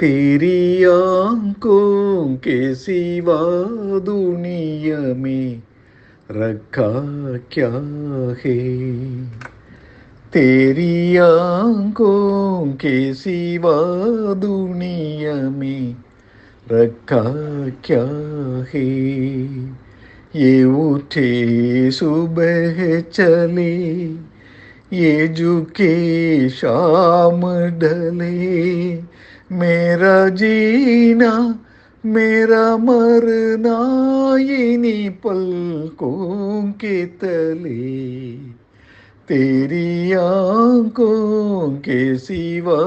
तेरी आँखों के सिवा दुनिया में रखा क्या है? तेरी आँखों के सिवा दुनिया में रखा क्या है? ये उठे सुबह चले, ये झुके शाम ढले मेरा जीना, मेरा मरना इन्हीं पलकों के तले। तेरी आँखों के सिवा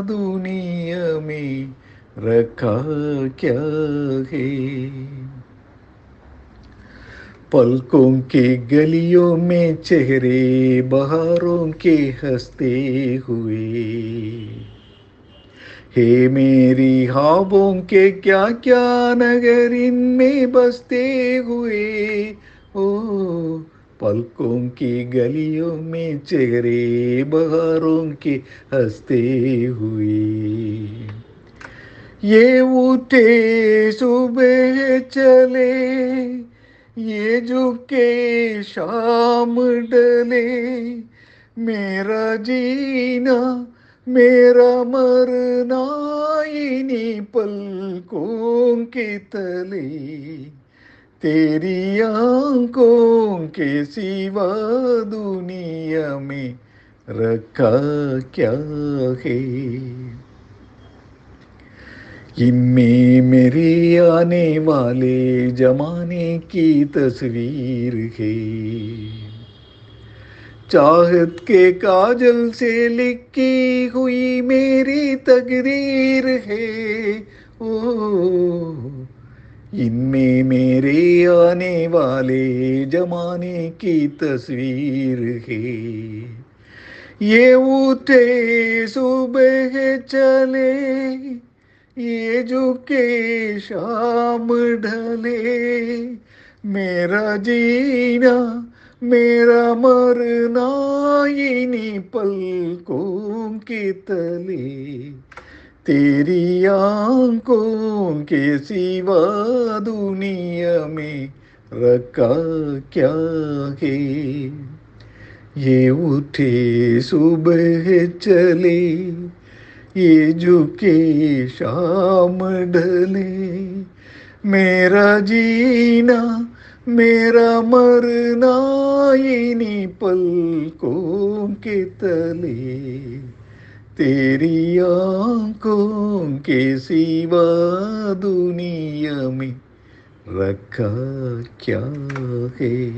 दुनिया में रखा क्या है? पलकों के गलियों में चेहरे, बहारों के हँसते हुए। हे मेरी हाबों के क्या क्या नगर इनमें बसते हुए, ओ, पलकों की गलियों में चेहरे बहारों के हँसते हुए। ये उठे सुबह चले, ये झुके शाम डले, मेरा जीना मेरा मरना इन्हीं पलकों के तले, तेरी आँखों के सिवा दुनिया में रखा क्या है? इनमें मेरे आने वाले जमाने की तस्वीर है। चाहत के काजल से लिखी हुई मेरी तकदीर है। ओ, इनमें मेरे आने वाले जमाने की तस्वीर है। ये उठे सुबह चले, ये झुके शाम ढले। मेरा जीना मेरा मरना इन्हीं पलकों के तले। तेरी आँखों के सिवा दुनिया में रखा क्या है? ये उठे सुबह चले, ये झुके शाम ढले। मेरा जीना मेरा मरना इन्हीं पलकों के तले, तेरी आँखों के सिवा दुनिया में रखा क्या है?